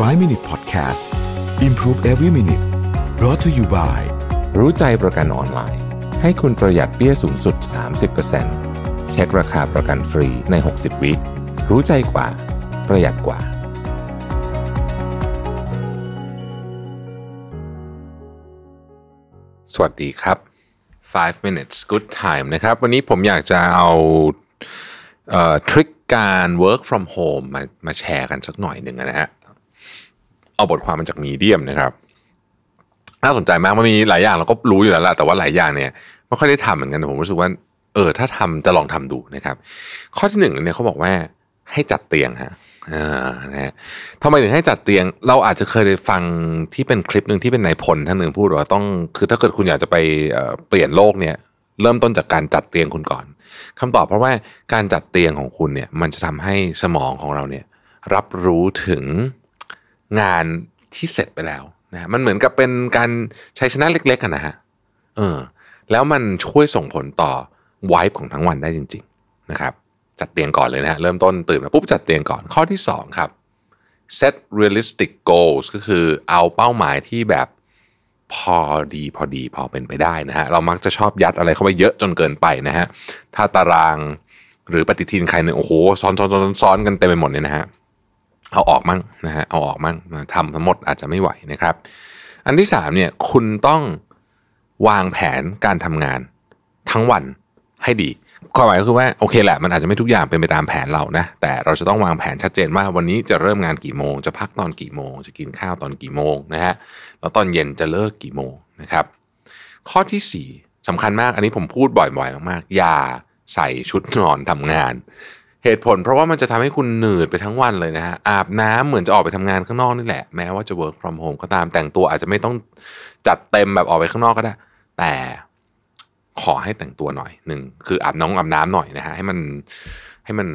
5 Minute Podcast Improve Every Minute brought to you by รู้ใจประกันออนไลน์ ให้คุณประหยัดเปี้ยสูงสุด 30%เช็คราคาประกันฟรีใน 60 วิรู้ใจกว่า ประหยัดกว่า สวัสดีครับ 5 minutes good time นะครับ วันนี้ผมอยากจะเอาเอ่อทริคการ work from home มามาแชร์กันสักหน่อยหนึ่งนะฮะ เอาบทความมาจากมีเดียมนะครับ น่าสนใจมากมันมีหลายอย่างเราก็รู้อยู่แล้วแหละแต่ว่าหลายอย่างเนี่ยไม่ค่อยได้ทำเหมือนกันผมรู้สึกว่า เออ ถ้าทำจะลองทำดูนะครับ ข้อที่หนึ่งเนี่ยเขาบอกว่าให้จัดเตียงฮะนะฮะทำไมถึงให้จัดเตียง เราอาจจะเคยได้ฟังที่เป็นคลิปหนึ่งที่เป็นนายพลท่านหนึ่งพูดว่าต้องคือถ้าเกิดคุณอยากจะไปเเปลี่ยนโลกเนี่ยเริ่มต้นจากการจัดเตียงคุณก่อนคำตอบเพราะว่าการจัดเตียงของคุณเนี่ยมันจะทำให้สมองของเราเนี่ยรับรู้ถึง งานที่เสร็จไปแล้วนะฮะมันเหมือนกับเป็นการใช้ชนะเล็กๆกันนะฮะเออแล้วมันช่วยส่งผลต่อวฟ์ของทั้งวันได้จริง ๆ นะครับ จัดเตียงก่อนเลยนะฮะเริ่มต้นตื่นมาปุ๊บจัดเตียงก่อนข้อที่ 2 ครับ set realistic goals ก็คือเอาเป้าหมายที่แบบพอดีพอดีพอเป็นไปได้นะฮะเรามักจะชอบยัดอะไรเข้าไปเยอะจนเกินไปนะฮะถ้าตารางหรือปฏิทินใครเนี่ยโอ้โหซ้อนซ้อนซ้อนซ้อนกันเต็มไปหมดเนี่ยนะฮะ เอาออกมั่งนะฮะเอาออกมั่งมาทำทั้งหมดอาจจะไม่ไหวนะครับ อันที่สามเนี่ยคุณต้องวางแผนการทำงานทั้งวันให้ดีความหมายก็คือว่าโอเคแหละมันอาจจะไม่ทุกอย่างเป็นไปตามแผนเรานะแต่เราจะต้องวางแผนชัดเจนว่าวันนี้จะเริ่มงานกี่โมง จะพักตอนกี่โมง จะกินข้าวตอนกี่โมงนะฮะแล้วตอนเย็นจะเลิกกี่โมงนะครับ ข้อที่สี่สำคัญมากอันนี้ผมพูดบ่อยๆมากๆอย่าใส่ชุดนอนทำงาน เหตุผลเพราะว่ามันจะทำให้คุณหนืดไปทั้งวันเลยนะฮะอาบน้ำเหมือนจะออกไปทำงานข้างนอกนี่แหละ แม้ว่าจะ work from home ก็ตามแต่งตัวอาจจะไม่ต้องจัดเต็มแบบออกไปข้างนอกก็ได้ แต่ขอให้แต่งตัวหน่อยหนึ่งคืออาบน้องอาบน้ำหน่อยนะฮะให้มันให้มัน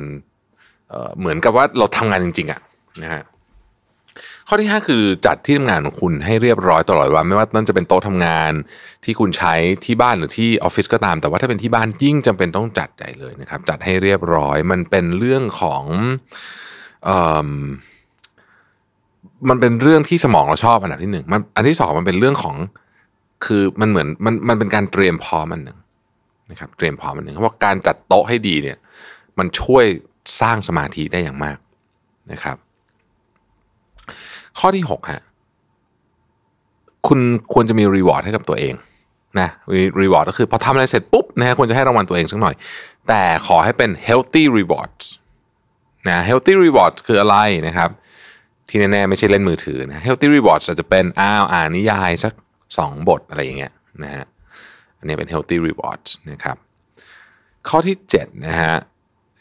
เเหมือนกับว่าเราทำงานจริง ๆอะ่ะนะฮะ ข้อที่ 5 คือจัดที่ทำงานของคุณให้เรียบร้อยตลอดเวลาไม่ว่านั่นจะเป็นโต๊ะทำงานที่คุณใช้ที่บ้านหรือที่ออฟฟิศก็ตาม แต่ว่าถ้าเป็นที่บ้านยิ่งจำเป็นต้องจัดใหญ่เลยนะครับ จัดให้เรียบร้อยมันเป็นเรื่องของออมันเป็นเรื่องที่สมองเราชอบอันดับที่หนึ่งมันอันที่สองมันเป็นเรื่องของคือมันเหมือนมันมันเป็นการเตรียมพร้อมมันหนึ่งนะครับ เตรียมพร้อมมันหนึ่งเพราะว่าการจัดโต๊ะให้ดีเนี่ย มันช่วยสร้างสมาธิได้อย่างมากนะครับ ข้อที่หกฮะคุณควรจะมีรีวอร์ดให้กับตัวเองนะรีวอร์ดก็คือพอทำอะไรเสร็จปุ๊บนะฮะควรจะให้รางวัลตัวเองสักหน่อย แต่ขอให้เป็น healthy rewards นะ healthy rewards คืออะไรนะครับ ที่แน่ๆไม่ใช่เล่นมือถือนะ healthy rewards อาจจะเป็นอ้าวอ่านนิยายสักสองบทอะไรอย่างเงี้ยนะฮะอันนี้เป็น healthy rewards นะครับ ข้อที่7นะฮะ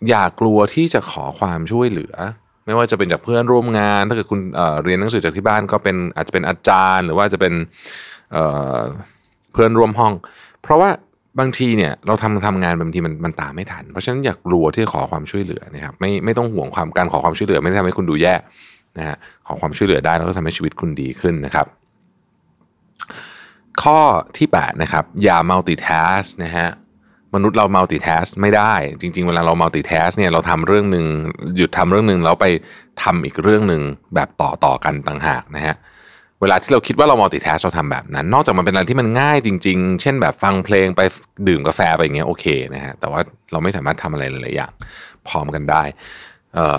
อย่ากลัวที่จะขอความช่วยเหลือ ไม่ว่าจะเป็นจากเพื่อนร่วมงาน ถ้าเกิดคุณเเรียนหนังสือจากที่บ้านก็เป็นอาจจะเป็นอาจารย์ หรือว่าจะเป็นเเพื่อนร่วมห้อง เพราะว่าบางทีเนี่ยเราทำทำงานบางทีมันมันตามไม่ทัน เพราะฉะนั้นอย่ากลัวที่จะขอความช่วยเหลือนะครับไม่ไม่ต้องห่วงความการขอความช่วยเหลือ ไม่ได้ทำให้คุณดูแย่นะฮะขอความช่วยเหลือได้แล้วก็ทำให้ชีวิตคุณดีขึ้นนะครับ ข้อที่8นะครับอย่า multitask นะฮะ มนุษย์เรา multitask ไม่ได้ จริง ๆ เวลาเรา multitask เนี่ยเราทำเรื่องหนึ่งหยุดทำเรื่องหนึ่งแล้วไปทำอีกเรื่องหนึ่งแบบต่อต่อกันต่างหากนะฮะเวลาที่เราคิดว่าเรา multitask เราทำแบบนั้น นอกจากมันเป็นอะไรที่มันง่ายจริง ๆ เช่นแบบฟังเพลงไปดื่มกาแฟไปอย่างเงี้ยโอเคนะฮะแต่ว่าเราไม่สามารถทำอะไรหลายๆอย่างพร้อมกันได้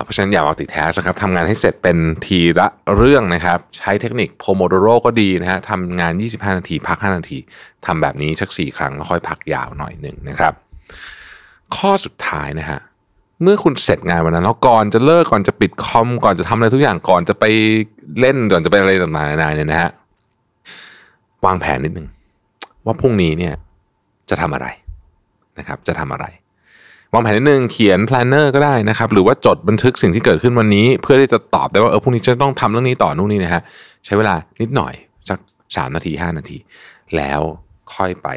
เพราะฉะนั้นอย่า multitask นะครับทำงานให้เสร็จเป็นทีละเรื่องนะครับ ใช้เทคนิค Pomodoro ก็ดีนะฮะทำงาน 25 นาที พัก 5 นาทีทำแบบนี้สัก 4 ครั้ง แล้วค่อยพักยาวหน่อยหนึ่งนะครับ ข้อสุดท้ายนะฮะเมื่อคุณเสร็จงานวันนั้นแล้วก่อนจะเลิกก่อนจะปิดคอม ก่อนจะทำอะไรทุกอย่างก่อนจะไปเล่นก่อนจะไปอะไรต่างๆนานาเนี่ยนะฮะวางแผนนิดนึงว่าพรุ่งนี้เนี่ยจะทำอะไรนะครับ จะทำอะไร วางแผนนิดนึงเขียน planner ก็ได้นะครับ หรือว่าจดบันทึกสิ่งที่เกิดขึ้นวันนี้ เพื่อที่จะตอบได้ว่าเออพรุ่งนี้จะต้องทำเรื่องนี้ต่อนู่นนี่นะฮะใช้เวลานิดหน่อยสักสามนาทีห้านาที แล้วค่อยไป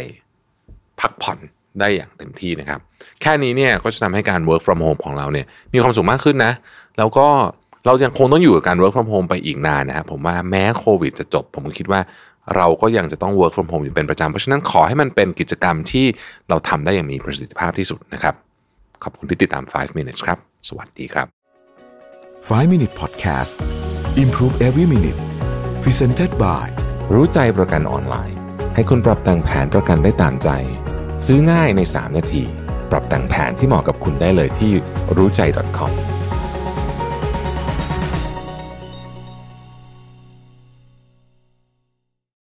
พักผ่อนได้อย่างเต็มที่นะครับ แค่นี้เนี่ยก็จะทำให้การ work from home ของเราเนี่ยมีความสุขมากขึ้นนะ แล้วก็เรายังคงต้องอยู่กับการ work from home ไปอีกนานนะครับผมว่าแม้โควิดจะจบ ผมคิดว่าเราก็ยังจะต้อง work from home อยู่เป็นประจำ เพราะฉะนั้นขอให้มันเป็นกิจกรรมที่เราทำได้อย่างมีประสิทธิภาพที่สุดนะครับ ขอบคุณที่ติดตาม 5 minutes ครับ สวัสดีครับ 5 Minute Podcast Improve Every Minute Presented by รู้ใจประกันออนไลน์ ให้คุณปรับแต่งแผนประกันได้ตามใจ ซื้อง่ายใน 3 นาที ปรับแต่งแผนที่เหมาะกับคุณได้เลยที่รู้ใจ .com